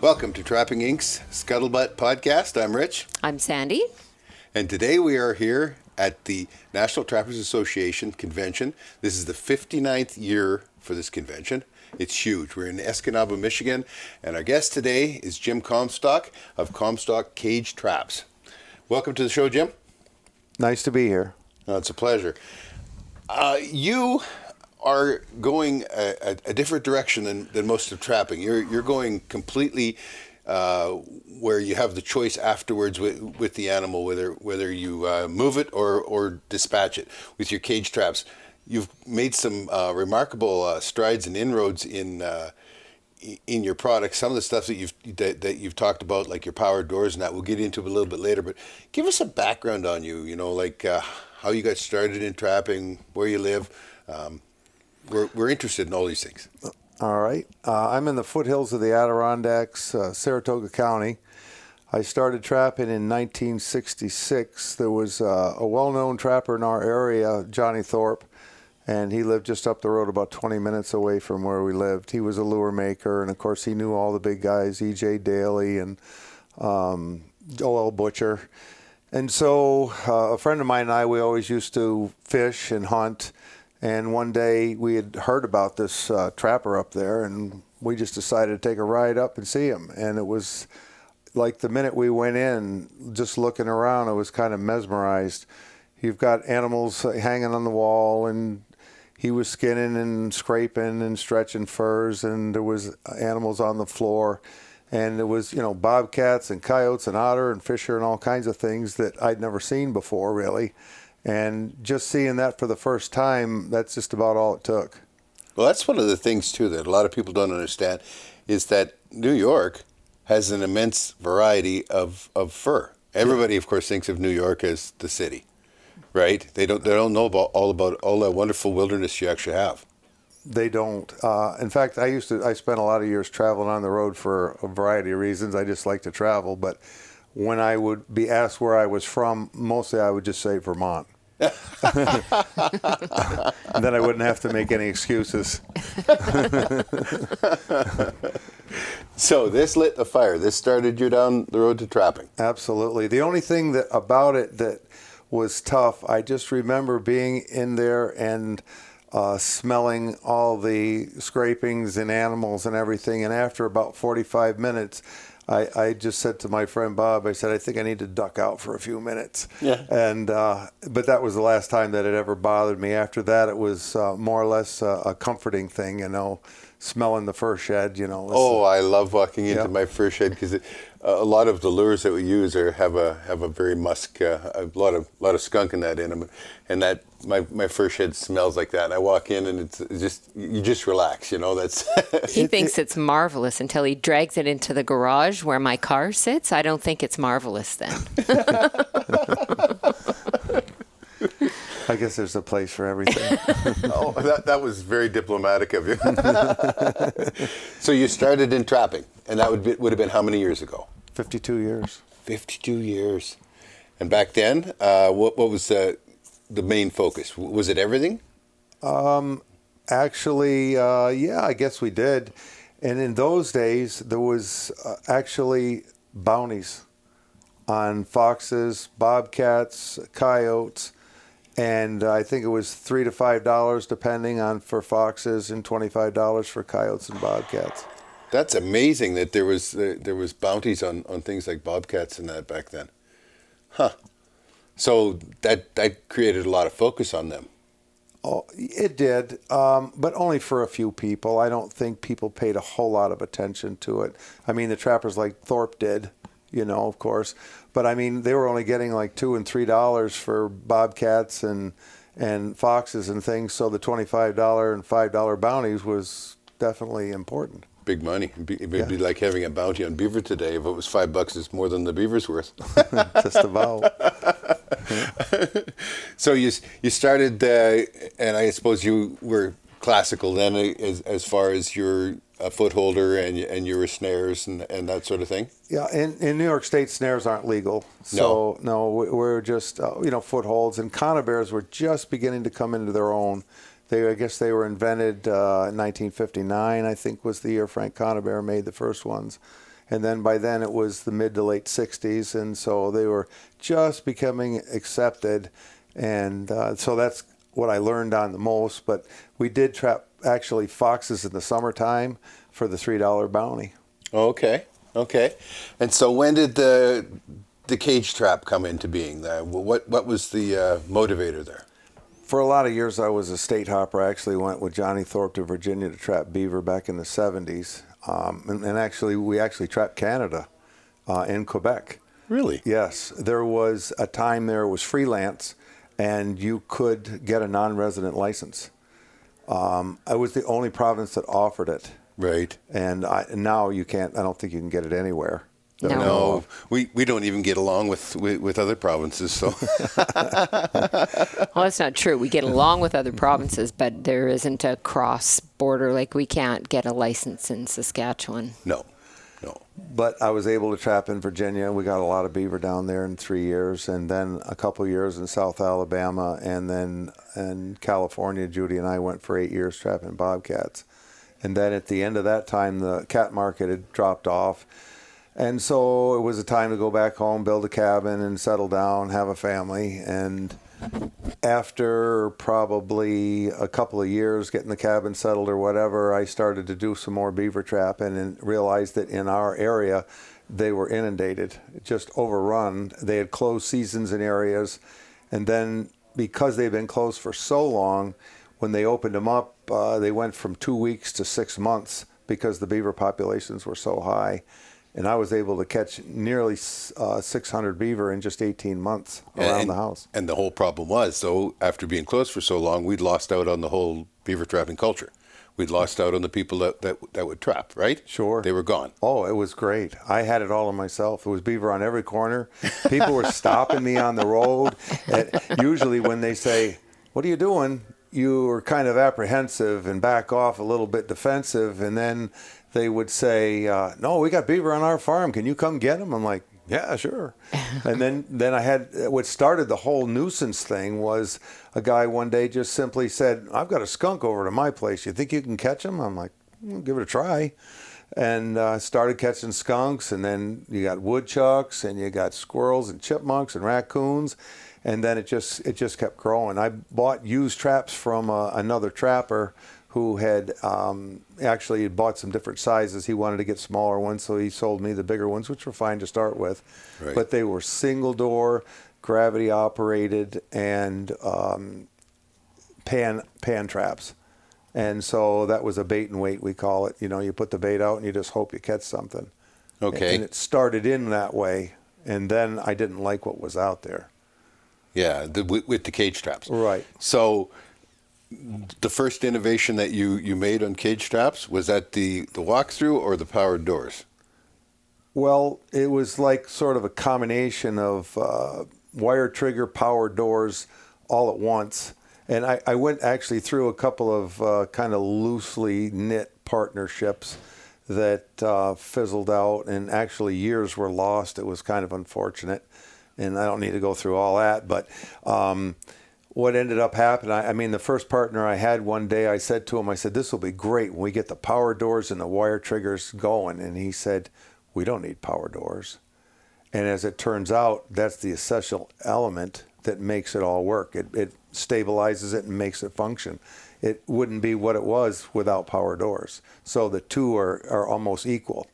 Welcome to Trapping Inc.'s Scuttlebutt podcast. I'm Rich. I'm Sandy. And today we are here at the National Trappers Association convention. This is the 59th year for this convention. It's huge. We're in Escanaba, Michigan, and our guest today is Jim Comstock of Comstock Cage Traps. Welcome to the show, Jim. Nice to be here. Oh, it's a pleasure. Uh, you are going a, a, different direction than, than most of trapping. You're you're going completely uh, where you have the choice afterwards with, with the animal whether whether you uh, move it or or dispatch it with your cage traps. You've made some uh, remarkable uh, strides and inroads in uh, in your product. Some of the stuff that you've that, that you've talked about, like your power doors, and that we'll get into a little bit later. But give us a background on you. You know, like uh, how you got started in trapping, where you live. Um, we're, we're interested in all these things. All right. Uh, I'm in the foothills of the Adirondacks, uh, Saratoga County. I started trapping in 1966. There was uh, a well known trapper in our area, Johnny Thorpe, and he lived just up the road, about 20 minutes away from where we lived. He was a lure maker, and of course, he knew all the big guys, E.J. Dailey and um, O.L. Butcher. And so, uh, a friend of mine and I, we always used to fish and hunt and one day we had heard about this uh, trapper up there, and we just decided to take a ride up and see him. And it was like the minute we went in, just looking around, I was kind of mesmerized. You've got animals hanging on the wall, and he was skinning and scraping and stretching furs, and there was animals on the floor. And there was, you know, bobcats and coyotes and otter and fisher and all kinds of things that I'd never seen before, really. And just seeing that for the first time, that's just about all it took. Well, that's one of the things, too, that a lot of people don't understand is that New York has an immense variety of, of fur. Everybody, of course, thinks of New York as the city, right? They don't, they don't know about all about all that wonderful wilderness you actually have. They don't. Uh, in fact, I used to. I spent a lot of years traveling on the road for a variety of reasons. I just like to travel, but when I would be asked where I was from, mostly I would just say Vermont. and then I wouldn't have to make any excuses. so this lit a fire. This started you down the road to trapping. Absolutely. The only thing that about it that was tough, I just remember being in there and uh, smelling all the scrapings and animals and everything. And after about 45 minutes, I, I just said to my friend Bob, I said, I think I need to duck out for a few minutes. Yeah. And uh, but that was the last time that it ever bothered me. After that, it was uh, more or less uh, a comforting thing, you know, smelling the fur shed, you know. Oh, I love walking into yeah. my fur shed because a lot of the lures that we use are have a have a very musk, uh, a lot of lot of skunk in that in them, and that my my fur shed smells like that. And I walk in and it's just you just relax, you know. That's he thinks it's marvelous until he drags it into the garage where my car sits. I don't think it's marvelous then. I guess there's a place for everything. oh, that, that was very diplomatic of you. so you started in trapping, and that would be, would have been how many years ago? 52 years. 52 years. And back then, uh, what, what was the, the main focus? Was it everything? Um, actually, uh, yeah, I guess we did. And in those days, there was uh, actually bounties on foxes, bobcats, coyotes, and I think it was three to five dollars depending on for foxes and twenty five dollars for coyotes and bobcats. That's amazing that there was uh, there was bounties on, on things like bobcats and that back then, huh? So that that created a lot of focus on them. Oh, it did, um, but only for a few people. I don't think people paid a whole lot of attention to it. I mean, the trappers like Thorpe did, you know, of course. But I mean, they were only getting like two and three dollars for bobcats and and foxes and things. So the twenty-five dollar and five dollar bounties was definitely important. Big money. It'd be, it'd yeah. be like having a bounty on beaver today. If it was five bucks, it's more than the beaver's worth. Just about. so you you started, uh, and I suppose you were classical then, as as far as your a footholder and and your snares and, and that sort of thing? Yeah, in, in New York State, snares aren't legal. So no, no we're just uh, you know footholds and conibears were just beginning to come into their own. They I guess they were invented uh, in 1959. I think was the year Frank Conibear made the first ones, And then by then it was the mid to late 60s, and so they were just becoming accepted. And uh, so that's what I learned on the most. But we did trap actually foxes in the summertime for the $3 bounty. Okay, okay. And so when did the the cage trap come into being? What what was the uh, motivator there? For a lot of years, I was a state hopper. I actually went with Johnny Thorpe to Virginia to trap beaver back in the 70s. Um, and, and, actually, we actually trapped Canada uh, in Quebec. Really? Yes. There was a time there it was freelance, and you could get a non resident license. Um, I was the only province that offered it. Right. And I, now you can't, I don't think you can get it anywhere. No. no, we, we don't even get along with, with, with other provinces. So, well, that's not true. We get along with other provinces, but there isn't a cross border. Like we can't get a license in Saskatchewan. No, no. But I was able to trap in Virginia. We got a lot of beaver down there in three years, and then a couple years in South Alabama, and then in California. Judy and I went for eight years trapping bobcats, and then at the end of that time, the cat market had dropped off and so it was a time to go back home, build a cabin, and settle down, have a family. And after probably a couple of years getting the cabin settled or whatever, I started to do some more beaver trapping and realized that in our area, they were inundated, just overrun. They had closed seasons in areas. And then because they've been closed for so long, when they opened them up, uh, they went from two weeks to six months because the beaver populations were so high and I was able to catch nearly uh, 600 beaver in just 18 months around and, the house. And the whole problem was, so after being closed for so long, we'd lost out on the whole beaver trapping culture. We'd lost out on the people that, that, that would trap, right? Sure. They were gone. Oh, it was great. I had it all on myself. It was beaver on every corner. People were stopping me on the road. And usually, when they say, What are you doing? you were kind of apprehensive and back off a little bit defensive. And then they would say, uh, "No, we got beaver on our farm. Can you come get them?" I'm like, "Yeah, sure." and then then I had what started the whole nuisance thing was a guy one day just simply said, "I've got a skunk over to my place. You think you can catch him?" I'm like, "Give it a try." And uh, started catching skunks, and then you got woodchucks, and you got squirrels and chipmunks and raccoons, and then it just it just kept growing. I bought used traps from uh, another trapper who had um, actually bought some different sizes. He wanted to get smaller ones, so he sold me the bigger ones, which were fine to start with. Right. But they were single door, gravity operated, and um, pan pan traps. And so that was a bait and wait, we call it. You know, you put the bait out and you just hope you catch something. Okay. And it started in that way, and then I didn't like what was out there. Yeah, the, with the cage traps. Right. So the first innovation that you, you made on cage traps was that the, the walkthrough or the powered doors? Well, it was like sort of a combination of uh, wire trigger power doors all at once. And I, I went actually through a couple of uh, kind of loosely knit partnerships that uh, fizzled out, and actually years were lost. It was kind of unfortunate. And I don't need to go through all that, but um, what ended up happening, I, I, mean, the first partner I had one day, I said to him, I said, this will be great when we get the power doors and the wire triggers going. And he said, we don't need power doors. And as it turns out, that's the essential element that makes it all work. It, it stabilizes it and makes it function. It wouldn't be what it was without power doors. So the two are, are almost equal.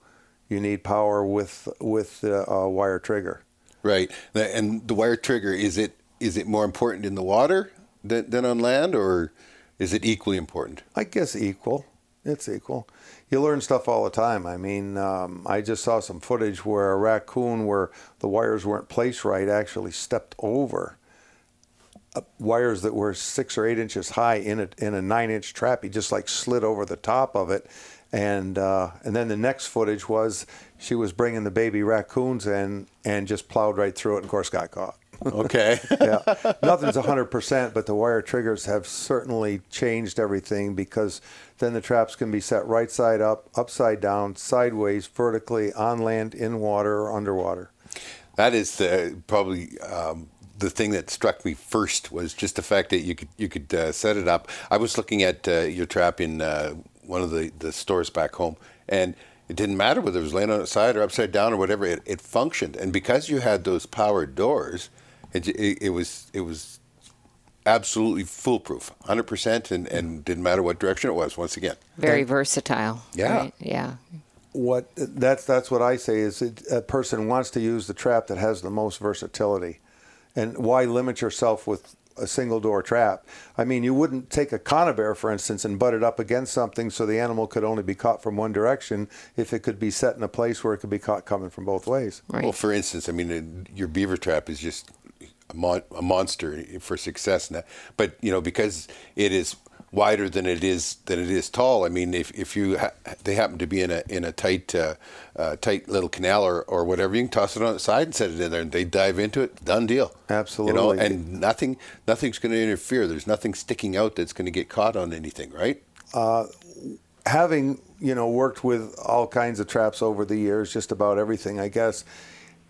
You need power with with the uh, wire trigger. Right, and the wire trigger is it is it more important in the water than, than on land, or is it equally important? I guess equal. It's equal. You learn stuff all the time. I mean, um, I just saw some footage where a raccoon, where the wires weren't placed right, actually stepped over uh, wires that were six or eight inches high in a in a nine inch trap. He just like slid over the top of it, and uh, and then the next footage was she was bringing the baby raccoons in and just plowed right through it, and of course got caught. Okay. yeah. Nothing's 100%, but the wire triggers have certainly changed everything because then the traps can be set right side up, upside down, sideways, vertically, on land, in water, or underwater. That is the, probably um, the thing that struck me first was just the fact that you could you could uh, set it up. I was looking at uh, your trap in uh, one of the, the stores back home, and It didn't matter whether it was laying on its side or upside down or whatever. It, it functioned, and because you had those powered doors, it, it, it was it was absolutely foolproof, hundred percent, and and didn't matter what direction it was. Once again, Very versatile. Yeah. right? Yeah. what that's that's what I say is it, a person wants to use the trap that has the most versatility, and why limit yourself with a single door trap? I mean, you wouldn't take a conibear, for instance, and butt it up against something so the animal could only be caught from one direction if it could be set in a place where it could be caught coming from both ways. Right. Well, for instance, I mean, uh, your beaver trap is just a, mon- a monster for success now. But you know, because it is wider than it is than it is tall. I mean, if, if you ha- they happen to be in a in a tight uh, uh, tight little canal or, or whatever, you can toss it on its side and set it in there, and they dive into it. Done deal. Absolutely. You know, and nothing nothing's going to interfere. There's nothing sticking out that's going to get caught on anything, right? having you know worked with all kinds of traps over the years, just about everything, I guess.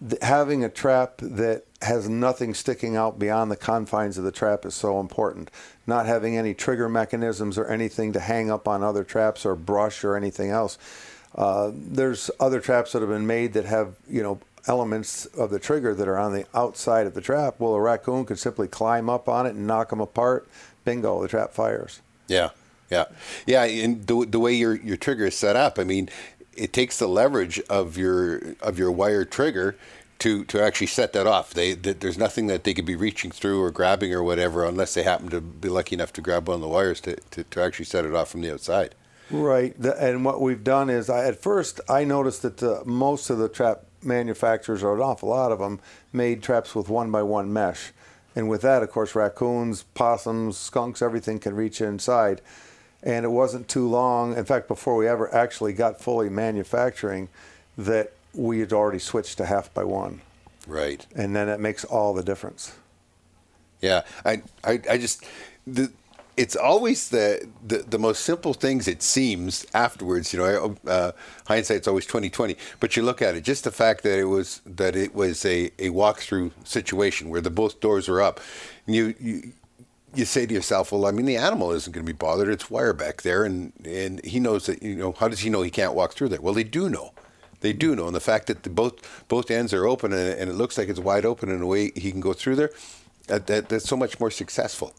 th- Having a trap that has nothing sticking out beyond the confines of the trap is so important. Not having any trigger mechanisms or anything to hang up on other traps or brush or anything else. Uh, there's other traps that have been made that have you know elements of the trigger that are on the outside of the trap. Well, a raccoon could simply climb up on it and knock them apart. Bingo, the trap fires. Yeah, yeah, yeah. And the, the way your your trigger is set up, I mean, it takes the leverage of your of your wire trigger to to actually set that off. They th there's nothing that they could be reaching through or grabbing or whatever, unless they happen to be lucky enough to grab one of the wires to, to, to actually set it off from the outside. Right, The- and what we've done is, I, at first, I noticed that the, most of the trap manufacturers, or an awful lot of them, made traps with one by one mesh, and with that, of course, raccoons, possums, skunks, everything can reach inside. And it wasn't too long, in fact, before we ever actually got fully manufacturing, that we had already switched to half by one, Right. and then it makes all the difference. Yeah, I, I, I just, the, it's always the, the the most simple things. It seems afterwards, you know, uh, hindsight's always twenty twenty. But you look at it, just the fact that it was that it was a a walkthrough situation where the both doors are up, and you you. You say to yourself, "Well, I mean, the animal isn't going to be bothered. It's wire back there, and and he knows that. You know, how does he know he can't walk through there? Well, they do know. They do know, and the fact that the both both ends are open and, and it looks like it's wide open in a way he can go through there, that, that that's so much more successful,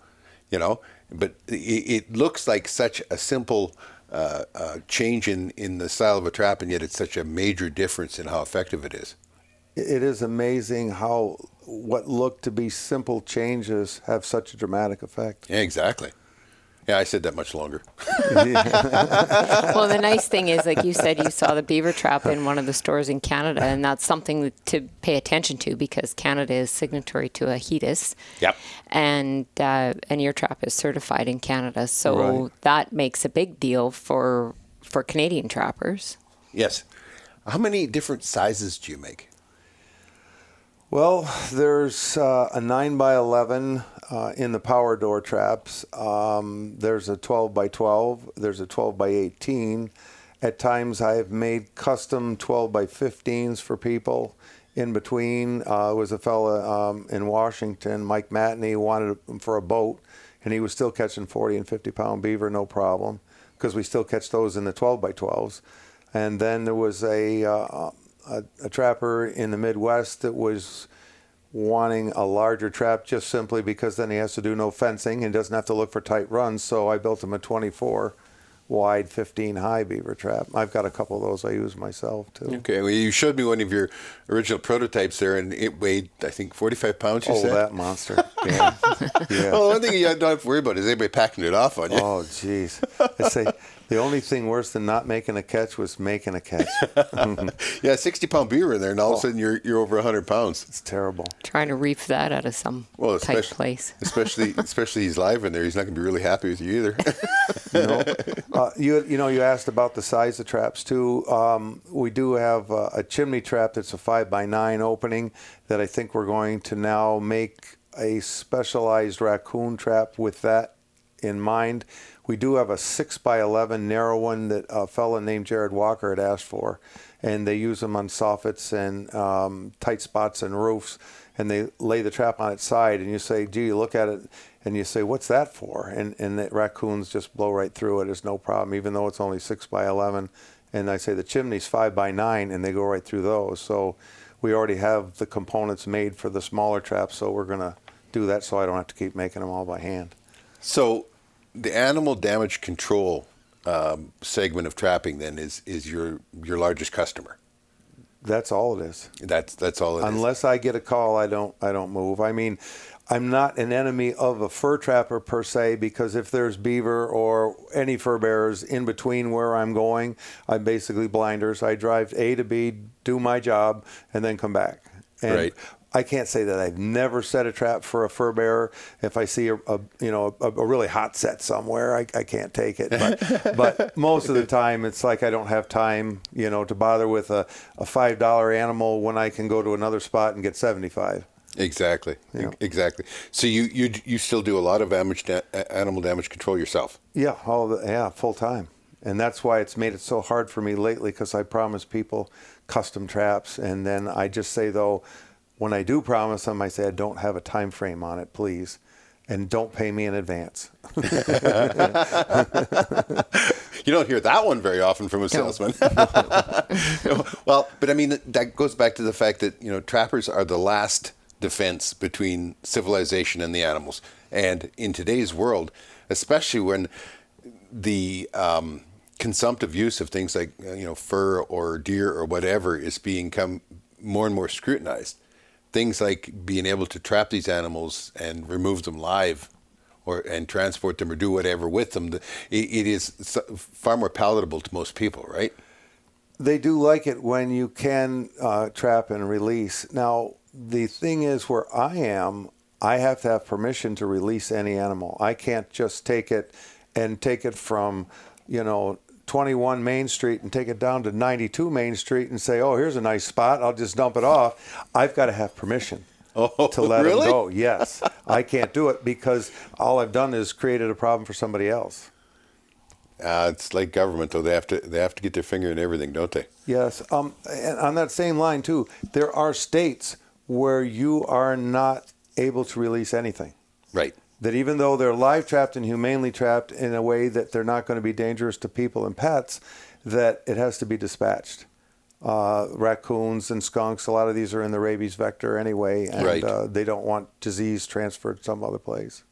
you know. But it, it looks like such a simple uh, uh, change in in the style of a trap, and yet it's such a major difference in how effective it is. It is amazing how what look to be simple changes have such a dramatic effect. Yeah, exactly. Yeah, I said that much longer. well, the nice thing is, like you said, you saw the beaver trap in one of the stores in Canada, and that's something to pay attention to because Canada is signatory to AIHTS. Yep. And uh, and your trap is certified in Canada, so Right. that makes a big deal for for Canadian trappers. Yes. How many different sizes do you make? Well, there's uh, a 9 by 11 uh, in the power door traps. Um, there's a 12 by 12. There's a 12 by 18. At times, I've made custom 12 by 15s for people. In between, uh, was a fella um, in Washington, Mike Matney, wanted them for a boat, and he was still catching 40 and 50 pound beaver, no problem, because we still catch those in the 12 by 12s. And then there was a, uh, a, a trapper in the Midwest that was wanting a larger trap just simply because then he has to do no fencing and doesn't have to look for tight runs. So I built him a 24 wide, 15 high beaver trap. I've got a couple of those I use myself too. Okay, well, you showed me one of your original prototypes there, and it weighed, I think, 45 pounds, you Oh, said? that monster. Yeah. yeah. Well, one thing you don't have to worry about is anybody packing it off on you. Oh, jeez. I say the only thing worse than not making a catch was making a catch. Yeah, 60 pound beaver in there, and all of a sudden you're, you're over 100 pounds. It's terrible. Trying to reef that out of some Well, tight especially, place. especially, especially he's live in there. He's not going to be really happy with you either. No. Uh, you you know you asked about the size of traps too. Um, we do have uh, a chimney trap that's a five by nine opening that I think we're going to now make a specialized raccoon trap with that in mind. We do have a six by eleven narrow one that a fella named Jared Walker had asked for, and they use them on soffits and um, tight spots and roofs. And they lay the trap on its side, and you say, "Gee, you look at it, and you say, "What's that for?" And and the raccoons just blow right through it. It's no problem, even though it's only six by eleven. and I say the chimney's five by nine, and they go right through those. So we already have the components made for the smaller traps, so we're gonna do that, so I don't have to keep making them all by hand. So, the animal damage control um, segment of trapping then is is your your largest customer. That's all it is. That's that's all it is. Unless I get a call, I don't I don't move. I mean, I'm not an enemy of a fur trapper per se because if there's beaver or any fur bearers in between where I'm going, I'm basically blinders. I drive A to B, do my job, and then come back. And Right. I can't say that I've never set a trap for a fur bearer. If I see a, a you know a, a really hot set somewhere, I, I can't take it. But, but most of the time, it's like I don't have time, you know, to bother with a, a five dollar animal when I can go to another spot and get seventy five. Exactly. Yeah. Exactly. So you you you still do a lot of damage da- animal damage control yourself. Yeah, all the, yeah, full time. And that's why it's made it so hard for me lately because I promise people custom traps. And then I just say, though, when I do promise them, I say, I don't have a time frame on it, please. And don't pay me in advance. You don't hear that one very often from a salesman. well, but I mean that goes back to the fact that you know trappers are the last defense between civilization and the animals. And in today's world, especially when the um, consumptive use of things like you know fur or deer or whatever is being come more and more scrutinized, things like being able to trap these animals and remove them live or and transport them or do whatever with them, it, it is far more palatable to most people, right? they do like it when you can uh, trap and release. Now, the thing is, where I am, I have to have permission to release any animal. I can't just take it and take it from, you know, 21 Main Street and take it down to 92 Main Street and say, oh, here's a nice spot. I'll just dump it off. I've got to have permission. Oh, to let really? them go. Yes, I can't do it because all I've done is created a problem for somebody else. Uh, it's like government, though. They have to they have to get their finger in everything, don't they? Yes. Um, and on that same line, too, there are states where you are not able to release anything. Right. That even though they're live trapped and humanely trapped in a way that they're not going to be dangerous to people and pets, that it has to be dispatched. Uh, raccoons and skunks, a lot of these are in the rabies vector anyway, and Right. uh, they don't want disease transferred some other place.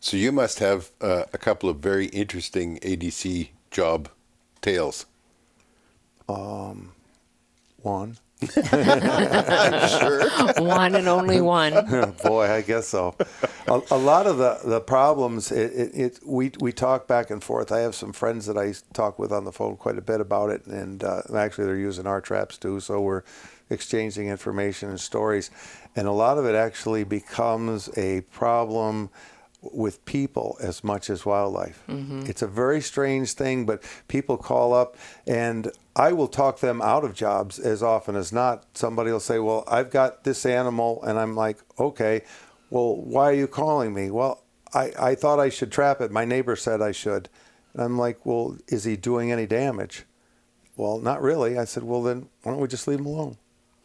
So you must have uh, a couple of very interesting ADC job tales. Um, One. Sure. one and only one. Boy, I guess so. A, a lot of the, the problems, it, it, it, we, we talk back and forth. I have some friends that I talk with on the phone quite a bit about it, and uh, actually they're using our traps too, so we're exchanging information and stories. And a lot of it actually becomes a problem with people as much as wildlife. It's a very strange thing, but people call up and I will talk them out of jobs as often as not. Somebody will say, Well, I've got this animal, and I'm like, Okay, well, why are you calling me? Well, I, I thought I should trap it. My neighbor said I should. And I'm like, Well, is he doing any damage? Well, not really. I said, Well, then why don't we just leave him alone?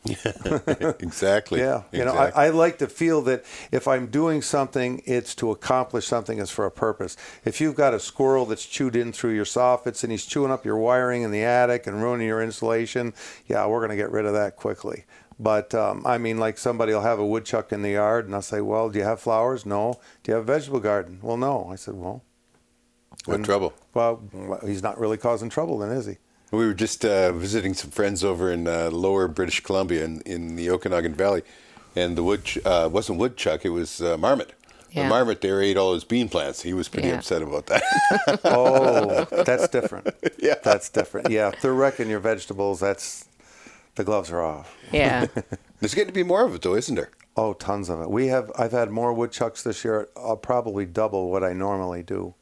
exactly. Yeah, you know, I, I like to feel that if I'm doing something, it's to accomplish something. It's for a purpose. If you've got a squirrel that's chewed in through your soffits and he's chewing up your wiring in the attic and ruining your insulation, yeah, we're going to get rid of that quickly. But um, I mean, like somebody will have a woodchuck in the yard, and I'll say, "Well, do you have flowers? No. Do you have a vegetable garden? Well, no." I said, "Well, what trouble? well, he's not really causing trouble, then, is he?" We were just uh, visiting some friends over in uh, lower British Columbia in, in the Okanagan Valley, and the wood ch- uh, wasn't woodchuck, it was uh, marmot. The marmot there ate all his bean plants. He was pretty Yeah. upset about that. Oh, that's different. Yeah. that's different. Yeah, if they're wrecking your vegetables, that's the gloves are off. Yeah. There's getting to be more of it, though, isn't there? Oh, tons of it. We have. I've had more woodchucks this year. I'll probably double what I normally do.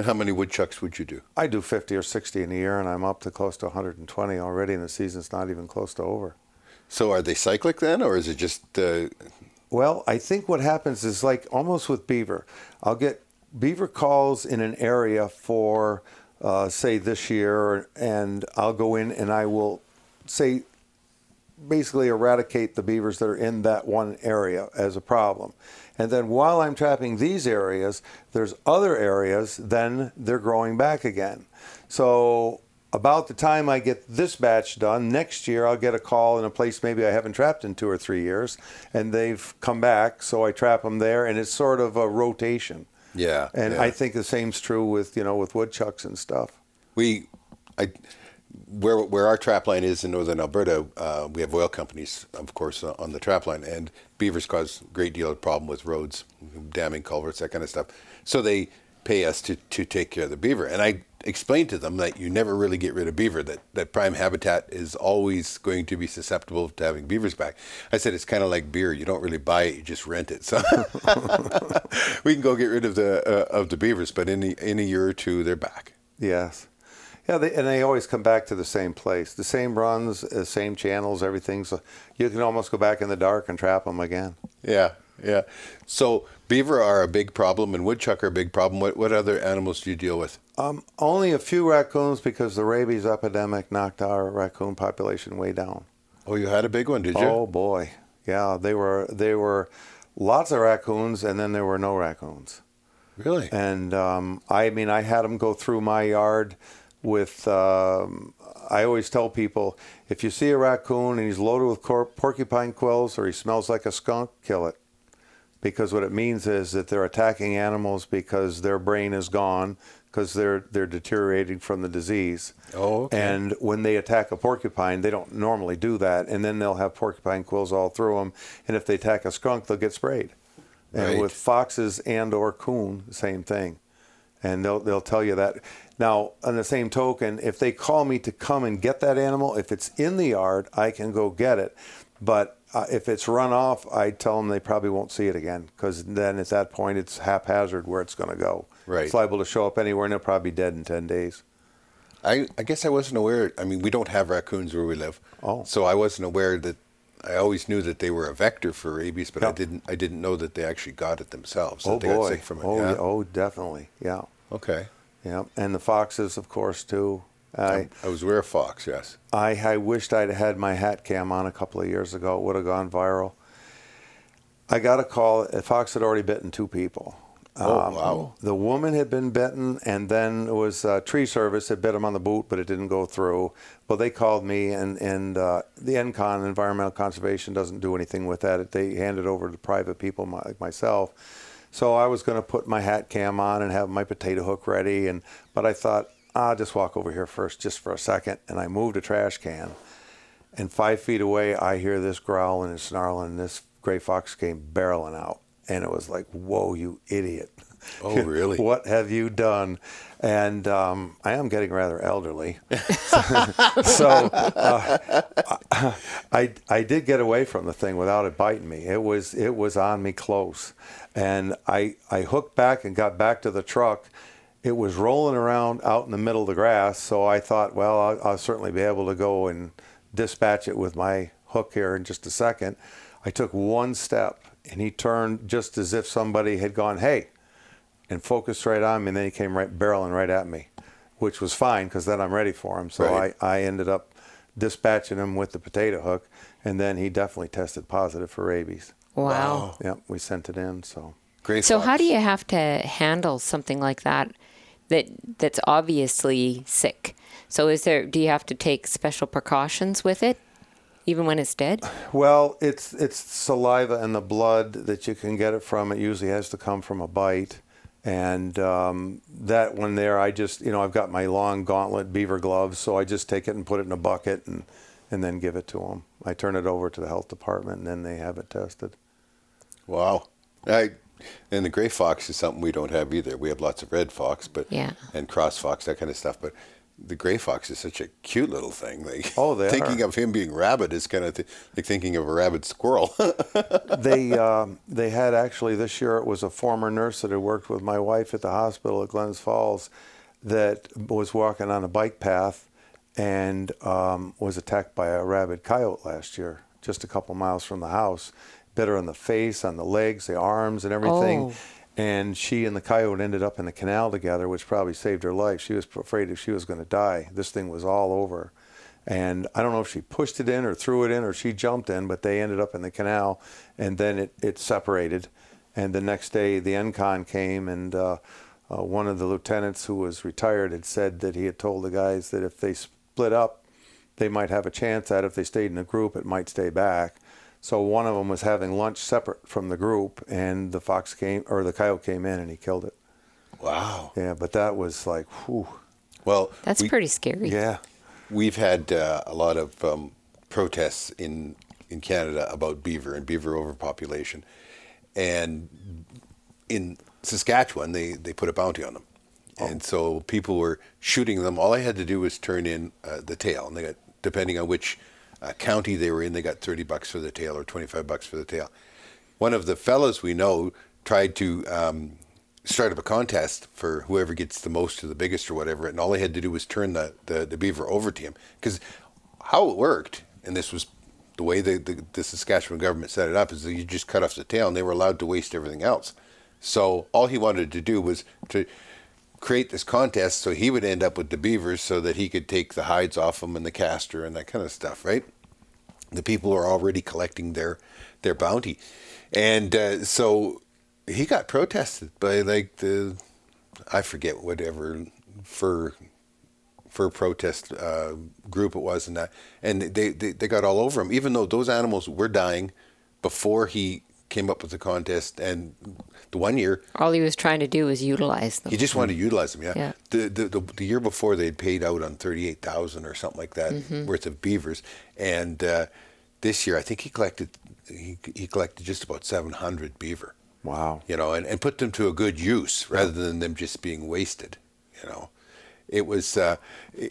And how many woodchucks would you do? I do 50 or 60 in a year, and I'm up to close to 120 already, and the season's not even close to over. So are they cyclic then, or is it just uh, Well, I think what happens is like almost with beaver. I'll get beaver calls in an area for, uh, say, this year, and I'll go in and I will say, basically eradicate the beavers that are in that one area as a problem. And then while I'm trapping these areas, there's other areas, then they're growing back again. So about the time I get this batch done, next year I'll get a call in a place maybe I haven't trapped in two or three years, and they've come back, so I trap them there, and it's sort of a rotation. Yeah. And yeah. I think the same's true with you know with woodchucks and stuff. we, I, where where our trap line is in northern Alberta, uh, we have oil companies, of course, on the trap line, and beavers cause a great deal of problem with roads, damming culverts, that kind of stuff. So they pay us to, to take care of the beaver, and I explained to them that you never really get rid of beaver. That that prime habitat is always going to be susceptible to having beavers back. I said it's kind of like beer; you don't really buy it, you just rent it. So we can go get rid of the uh, of the beavers, but in a, in a year or two, they're back. Yes. Yeah, they, and they always come back to the same place, the same runs, the same channels, everything. So you can almost go back in the dark and trap them again. Yeah, yeah. So beaver are a big problem, and woodchuck are a big problem. What what other animals do you deal with? Um, only a few raccoons because the rabies epidemic knocked our raccoon population way down. Oh, you had a big one, did you? Oh boy, yeah, they were they were lots of raccoons, and then there were no raccoons. really? And um, I mean, I had them go through my yard with. Um, I always tell people if you see a raccoon and he's loaded with cor- porcupine quills or he smells like a skunk, kill it. Because what it means is that they're attacking animals because their brain is gone because they're they're deteriorating from the disease. Oh, okay. And when they attack a porcupine, they don't normally do that, and then they'll have porcupine quills all through them. And if they attack a skunk, they'll get sprayed. And Right. with foxes and or coon, same thing. And they'll they'll tell you that. Now, on the same token, if they call me to come and get that animal, if it's in the yard, I can go get it. But uh, if it's run off, I tell them they probably won't see it again because then at that point it's haphazard where it's going to go. Right. It's liable to show up anywhere and it'll probably be dead in 10 days. I, I guess I wasn't aware. I mean, we don't have raccoons where we live. Oh. So I wasn't aware that. I always knew that they were a vector for rabies, but I didn't. I didn't know that they actually got it themselves. oh that they got boy. sick from it. Oh, yeah. oh, definitely. Yeah. Okay. Yeah. And the foxes, of course, too. I, um, I was aware of fox. Yes. I, I wished I'd had my hat cam on a couple of years ago. It would have gone viral. I got a call. A fox had already bitten two people. Um, Oh, wow. The woman had been bitten, and then it was uh, tree service had bit him on the boot, but it didn't go through. Well, they called me, and and uh, the EnCon, Environmental Conservation, doesn't do anything with that. They hand it over to private people my- like myself. So I was going to put my hat cam on and have my potato hook ready, and but I thought I'll just walk over here first, just for a second, and I moved a trash can. And five feet away, I hear this growling and snarling. And this gray fox came barreling out, and it was like, "Whoa, you idiot!" Oh, really? what have you done? And um, I am getting rather elderly, so uh, I I did get away from the thing without it biting me. It was it was on me close, and I I hooked back and got back to the truck. It was rolling around out in the middle of the grass, so I thought, well, I'll, I'll certainly be able to go and dispatch it with my hook here in just a second. I took one step, and he turned just as if somebody had gone, hey, and focused right on me, and then he came right barreling right at me, which was fine because then I'm ready for him. So Right. I, I ended up dispatching him with the potato hook, and then he definitely tested positive for rabies. Wow. Yep, we sent it in. So great. So fox. how do you have to handle something like that that that's obviously sick? So is there do you have to take special precautions with it even when it's dead? Well, it's it's saliva and the blood that you can get it from. It usually has to come from a bite, and um, that one there, I just you know I've got my long gauntlet beaver gloves, so I just take it and put it in a bucket and and then give it to them. I turn it over to the health department, and then they have it tested. Wow. I, and the gray fox is something we don't have either. We have lots of red fox, but Yeah. and cross fox, that kind of stuff. But the gray fox is such a cute little thing. Like, Oh, they thinking are. of him being rabid is kind of th- like thinking of a rabid squirrel. they um, they had actually this year it was a former nurse that had worked with my wife at the hospital at Glens Falls that was walking on a bike path and um, was attacked by a rabid coyote last year just a couple miles from the house bit her on the face on the legs the arms and everything Oh. And she and the coyote ended up in the canal together which probably saved her life she was afraid if she was going to die this thing was all over and I don't know if she pushed it in or threw it in or she jumped in, but they ended up in the canal, and then it, it separated. And the next day, the EnCon came and uh, uh, one of the lieutenants who was retired had said that he had told the guys that if they split up, they might have a chance at it. if they stayed in a group, it might stay back. So one of them was having lunch separate from the group, and the fox came or the coyote came in and he killed it. Wow. Yeah, but that was like, whew. Well, That's we- pretty scary. Yeah. We've had uh, a lot of um, protests in in Canada about beaver and beaver overpopulation, and in Saskatchewan they they put a bounty on them, and so people were shooting them. All I had to do was turn in uh, the tail, and they got depending on which uh, county they were in, they got thirty bucks for the tail or twenty five bucks for the tail. One of the fellows we know tried to. Um, start up a contest for whoever gets the most or the biggest or whatever, and all they had to do was turn the, the, the beaver over to him. Because how it worked, and this was the way the, the, the Saskatchewan government set it up, is that you just cut off the tail and they were allowed to waste everything else. So all he wanted to do was to create this contest so he would end up with the beavers so that he could take the hides off them and the castor and that kind of stuff, right? the people are already collecting their their bounty, and uh, so he got protested by like the I forget whatever for for protest uh, group it was and that. And they, they they got all over him. Even though those animals were dying before he came up with the contest and the one year All he was trying to do was utilize them. he just wanted to utilize them, yeah. Yeah. The, the the the year before they'd paid out on thirty eight thousand or something like that worth of beavers, and uh, this year I think he collected he he collected just about seven hundred beaver, Wow. you know, and, and put them to a good use rather than them just being wasted, you know. It was uh,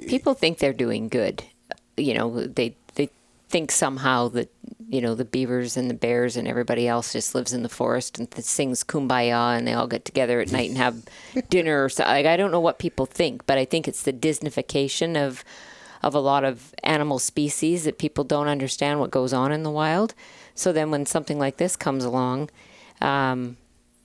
People think they're doing good. You know, they they think somehow that you know the beavers and the bears and everybody else just lives in the forest and th- sings kumbaya and they all get together at night and have dinner or so. Like I don't know what people think, but I think it's the Disneyfication of of a lot of animal species that people don't understand what goes on in the wild. So then when something like this comes along, um,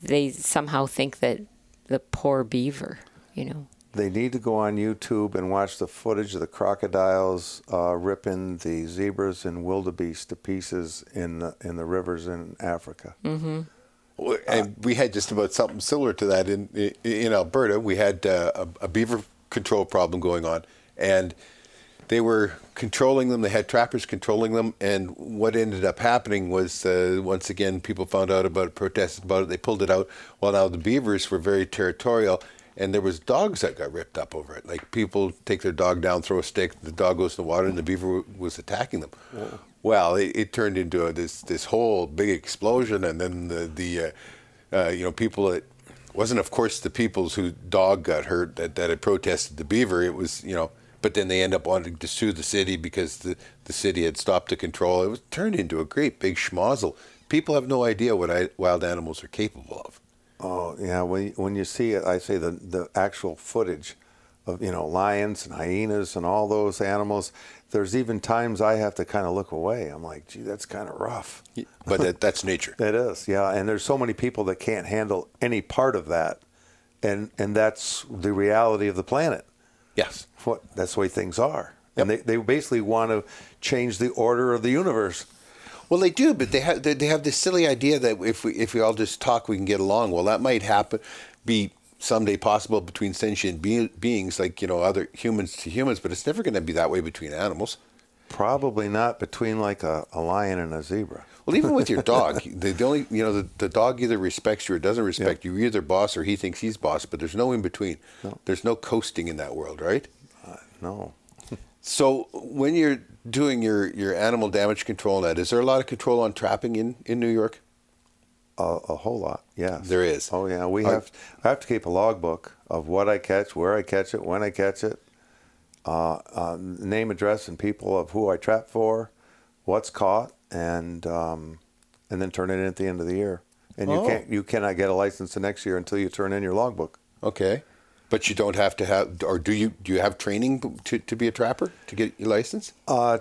they somehow think that the poor beaver, you know. They need to go on YouTube and watch the footage of the crocodiles uh, ripping the zebras and wildebeest to pieces in the, in the rivers in Africa. Well, And we had just about something similar to that in in Alberta. We had uh, a, a beaver control problem going on, and they were controlling them. They had trappers controlling them, and what ended up happening was uh, once again people found out about it, protested about it. They pulled it out. Well, now the beavers were very territorial, and there was dogs that got ripped up over it. Like people take their dog down, throw a stick, the dog goes in the water, and the beaver w- was attacking them. Well, it, it turned into a, this this whole big explosion, and then the the uh, uh, you know people that wasn't of course the people's whose dog got hurt that, that had protested the beaver. It was you know, but then they end up wanting to sue the city because the the city had stopped the control. It was turned into a great big schmozzle. People have no idea what I, wild animals are capable of. Oh yeah, when when you see it, I say the the actual footage of you know lions and hyenas and all those animals. There's even times I have to kind of look away. I'm like, gee, that's kind of rough. But that, that's nature. It is, yeah. And there's so many people that can't handle any part of that, and and that's the reality of the planet. Yes. What that's the way things are, Yep. and they they basically want to change the order of the universe. Well, they do, but they have they, they have this silly idea that if we if we all just talk, we can get along. Well, that might happen, be someday possible between sentient be- beings, like you know other humans to humans, but it's never going to be that way between animals. Probably not between like a, a lion and a zebra. Well, even with your dog, the, the only you know the, the dog either respects you or doesn't respect you. You're either boss or he thinks he's boss, but there's no in between. There's no coasting in that world, right? Uh, no. So when you're doing your, your animal damage control net, is there a lot of control on trapping in, in New York? A, a whole lot, yes. There is. Oh yeah, we Are- have. I have to keep a logbook of what I catch, where I catch it, when I catch it, uh, uh, name, address, and people of who I trap for, what's caught, and um, and then turn it in at the end of the year. And you Oh. can't, you cannot get a license the next year until you turn in your logbook. Okay. But you don't have to have, or do you? Do you have training to, to be a trapper to get your license? Uh,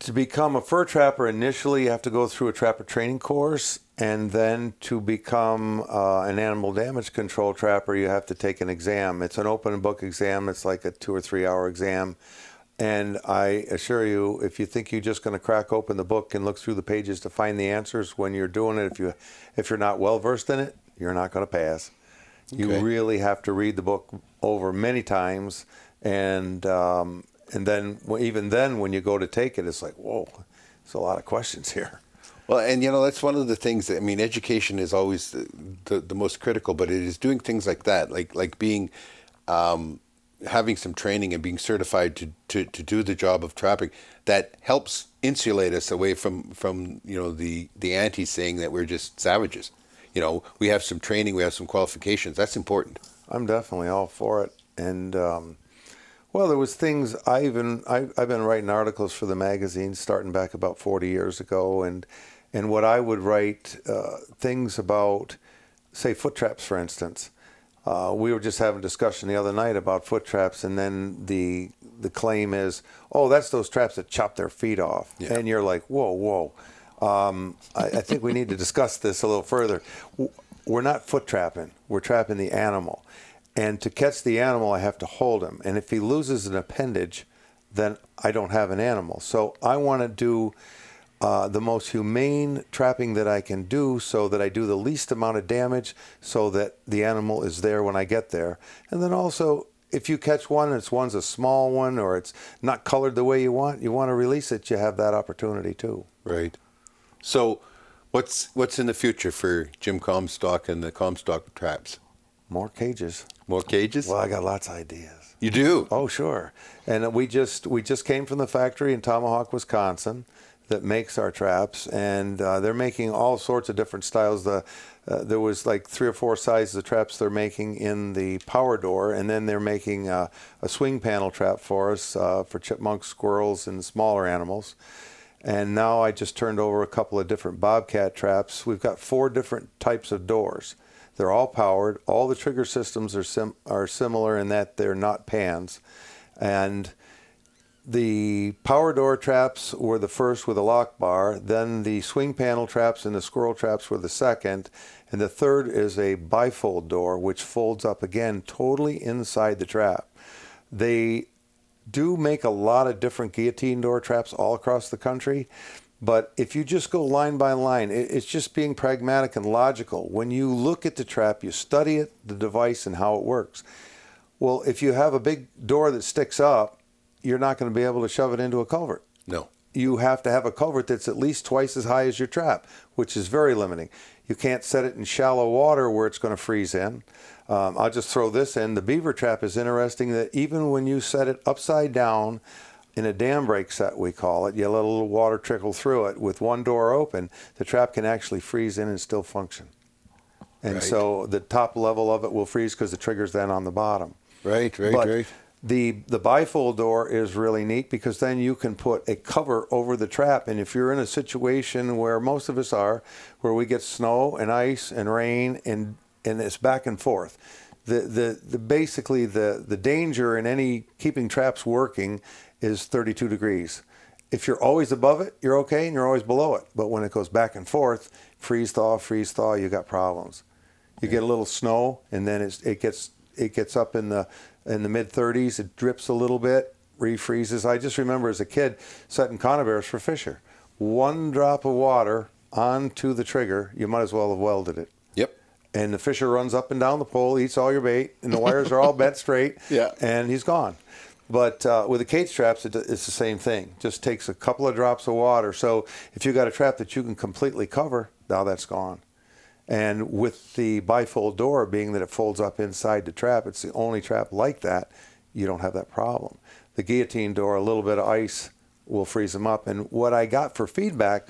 to become a fur trapper, initially you have to go through a trapper training course, and then to become uh, an animal damage control trapper, you have to take an exam. It's an open book exam. It's like a two or three hour exam. And I assure you, if you think you're just going to crack open the book and look through the pages to find the answers when you're doing it, if you if you're not well versed in it, you're not going to pass. You Okay. really have to read the book over many times, and um, and then even then when you go to take it, it's like whoa, there's a lot of questions here. Well, and you know that's one of the things that I mean. Education is always the, the, the most critical, but it is doing things like that, like like being, um, having some training and being certified to, to, to do the job of trapping that helps insulate us away from from you know the the anti saying that we're just savages. You know, we have some training, we have some qualifications. That's important. I'm definitely all for it. And um, well, there was things I even I, I've been writing articles for the magazine starting back about 40 years ago, and and what I would write uh, things about, say foot traps, for instance. Uh, we were just having a discussion the other night about foot traps, and then the the claim is, oh, that's those traps that chop their feet off, Yeah. and you're like, whoa, whoa. Um, I, I think we need to discuss this a little further. We're not foot trapping; we're trapping the animal, and to catch the animal, I have to hold him, and if he loses an appendage, then I don't have an animal. So I want to do uh, the most humane trapping that I can do so that I do the least amount of damage so that the animal is there when I get there. And then also, if you catch one and it's one's a small one or it's not colored the way you want, you want to release it, you have that opportunity too. Right. So, what's what's in the future for Jim Comstock and the Comstock traps? More cages. More cages? Well, I got lots of ideas. you do. Oh, sure. And we just we just came from the factory in Tomahawk, Wisconsin, that makes our traps, and uh, they're making all sorts of different styles. The uh, there was like three or four sizes of traps they're making in the power door, and then they're making uh, a swing panel trap for us uh, for chipmunks, squirrels, and smaller animals. And now I just turned over a couple of different bobcat traps. We've got four different types of doors. They're all powered. All the trigger systems are sim- are similar in that they're not pans, and the power door traps were the first with a lock bar. Then the swing panel traps and the squirrel traps were the second, and the third is a bifold door which folds up again totally inside the trap. They do make a lot of different guillotine door traps all across the country. But if you just go line by line, it's just being pragmatic and logical. When you look at the trap, you study it, the device, and how it works. Well, if you have a big door that sticks up, you're not going to be able to shove it into a culvert No. you have to have a culvert that's at least twice as high as your trap, which is very limiting. You can't set it in shallow water where it's going to freeze in. Um, I'll just throw this in. The beaver trap is interesting that even when you set it upside down in a dam break set, we call it, you let a little water trickle through it with one door open, the trap can actually freeze in and still function. And Right. so the top level of it will freeze because the trigger's then on the bottom. Right, right, But right. The the bifold door is really neat because then you can put a cover over the trap. And if you're in a situation where most of us are, where we get snow and ice and rain and and it's back and forth, the the, the basically the the danger in any keeping traps working is 32 degrees. If you're always above it, you're okay, and you're always below it. But when it goes back and forth, freeze thaw, freeze thaw, you got problems. You get a little snow, and then it gets it gets up in the in the mid 30s. It drips a little bit, refreezes. I just remember as a kid setting conibears for Fisher. One drop of water onto the trigger, you might as well have welded it. And the fisher runs up and down the pole, eats all your bait, and the wires are all bent straight. Yeah. And he's gone. But uh, with the cage traps, it, it's the same thing. Just takes a couple of drops of water. So if you got a trap that you can completely cover, now that's gone. And with the bifold door being that it folds up inside the trap, it's the only trap like that. You don't have that problem. The guillotine door, a little bit of ice will freeze them up. And what I got for feedback,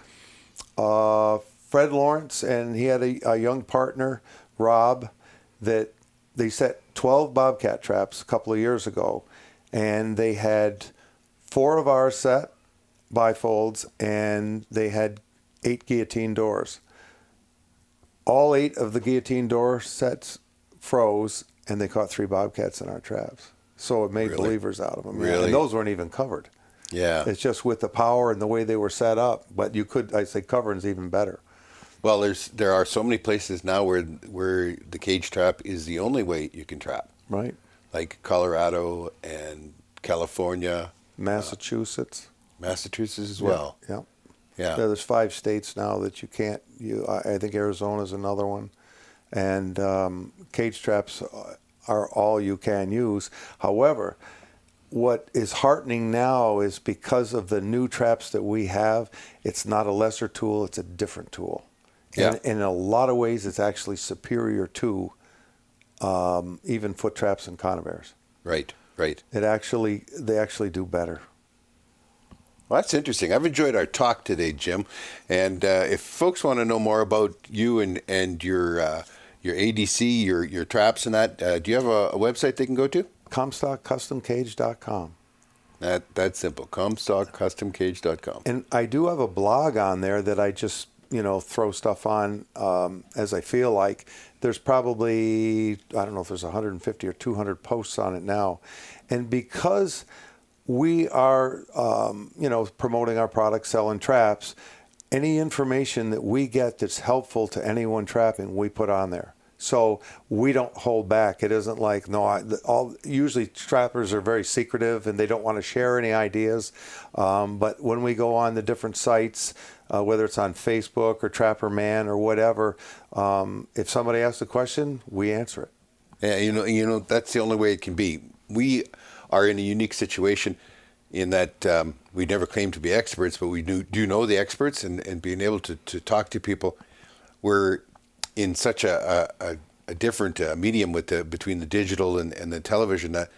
uh, Fred Lawrence and he had a, a young partner, Rob, that they set 12 bobcat traps a couple of years ago, and they had four of ours set bifolds, and they had eight guillotine doors. All eight of the guillotine door sets froze, and they caught three bobcats in our traps. So it made Really? believers out of them. Really? And those weren't even covered. Yeah. It's just with the power and the way they were set up. But you could, I say, covering's even better. Well, there's there are so many places now where where the cage trap is the only way you can trap, Right? like Colorado and California, Massachusetts Massachusetts as well. Yeah. Yeah. Yeah, there's five states now that you can't. You, I think Arizona is another one, and um, cage traps are all you can use. However, what is heartening now is because of the new traps that we have, it's not a lesser tool, it's a different tool. Yeah. And, in a lot of ways, it's actually superior to um, even foot traps and conibears. Right, right. It actually, they actually do better. Well, that's interesting. I've enjoyed our talk today, Jim. And uh, if folks want to know more about you and and your uh, your ADC, your your traps, and that, uh, do you have a, a, website they can go to? ComstockCustomCage.com. That that's simple. ComstockCustomCage.com. And I do have a blog on there that I just you know throw stuff on um, as I feel like. There's probably I don't know if there's 150 or 200 posts on it now, and because we are um, you know promoting our product, selling traps. Any information that we get that's helpful to anyone trapping, we put on there. So we don't hold back. It isn't like no. I, all usually trappers are very secretive and they don't want to share any ideas. Um, but when we go on the different sites, uh, whether it's on Facebook or Trapperman or whatever, um, if somebody asks a question, we answer it. Yeah, you know, you know that's the only way it can be. We are in a unique situation in that um, we never claim to be experts, but we do, do know the experts and, and being able to, to talk to people. We're in such a, a, a different uh, medium with the, between the digital and, and the television that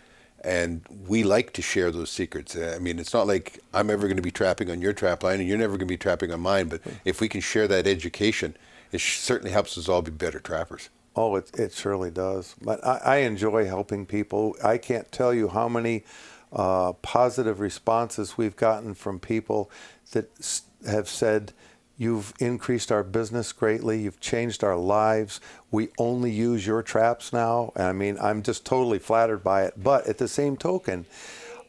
and we like to share those secrets. I mean, it's not like I'm ever going to be trapping on your trap line and you're never going to be trapping on mine, but if we can share that education, it certainly helps us all be better trappers. Oh, it, it surely does. But I, I enjoy helping people. I can't tell you how many uh, positive responses we've gotten from people that have said, You've increased our business greatly. You've changed our lives. We only use your traps now. And I mean, I'm just totally flattered by it. But at the same token,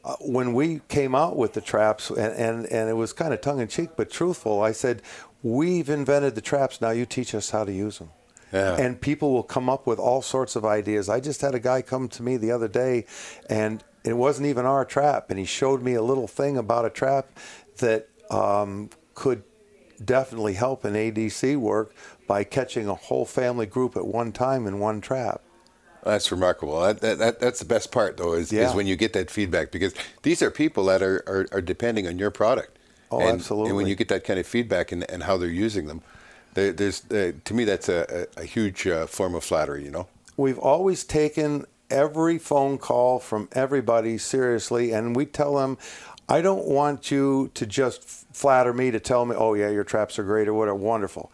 uh, when we came out with the traps, and, and, and it was kind of tongue in cheek, but truthful, I said, We've invented the traps. Now you teach us how to use them. Yeah. And people will come up with all sorts of ideas. I just had a guy come to me the other day, and it wasn't even our trap. And he showed me a little thing about a trap that um, could definitely help in ADC work by catching a whole family group at one time in one trap. That's remarkable. That, that, that, that's the best part, though, is, Yeah. is when you get that feedback because these are people that are, are, are depending on your product. Oh, and, And when you get that kind of feedback and, and how they're using them, there, there's uh, to me that's a, a, a huge uh, form of flattery. You know. We've always taken every phone call from everybody seriously, and we tell them, I don't want you to just flatter me to tell me, oh, yeah, your traps are great or what are wonderful.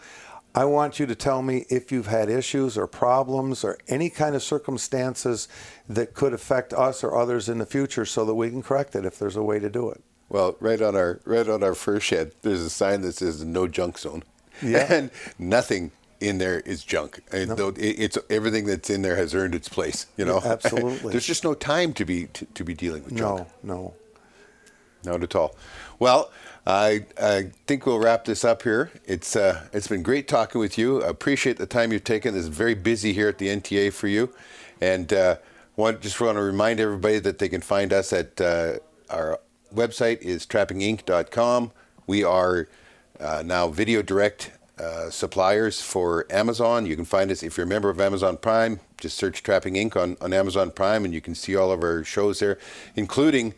I want you to tell me if you've had issues or problems or any kind of circumstances that could affect us or others in the future so that we can correct it if there's a way to do it. Well, right on our right on our first shed, there's a sign that says "No junk zone," Yeah. and nothing in there is junk. And though it, it's everything that's in there has earned its place. You know, Yeah, absolutely. there's just no time to be to, to be dealing with junk. No, no. Not at all. Well, I I think we'll wrap this up here. It's uh, it's been great talking with you. I appreciate the time you've taken. It's very busy here at the NTA for you, and uh, want just want to remind everybody that they can find us at uh, our website is trappinginc.com. We are uh, now video direct uh, suppliers for Amazon. You can find us if you're a member of Amazon Prime. Just search Trapping Inc. on, on Amazon Prime, and you can see all of our shows there, including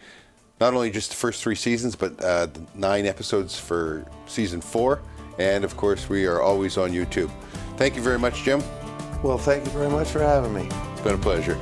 not only just the first three seasons, but uh, nine episodes for season four. And of course, we are always on YouTube. Thank you very much, Jim. Well, thank you very much for having me. It's been a pleasure.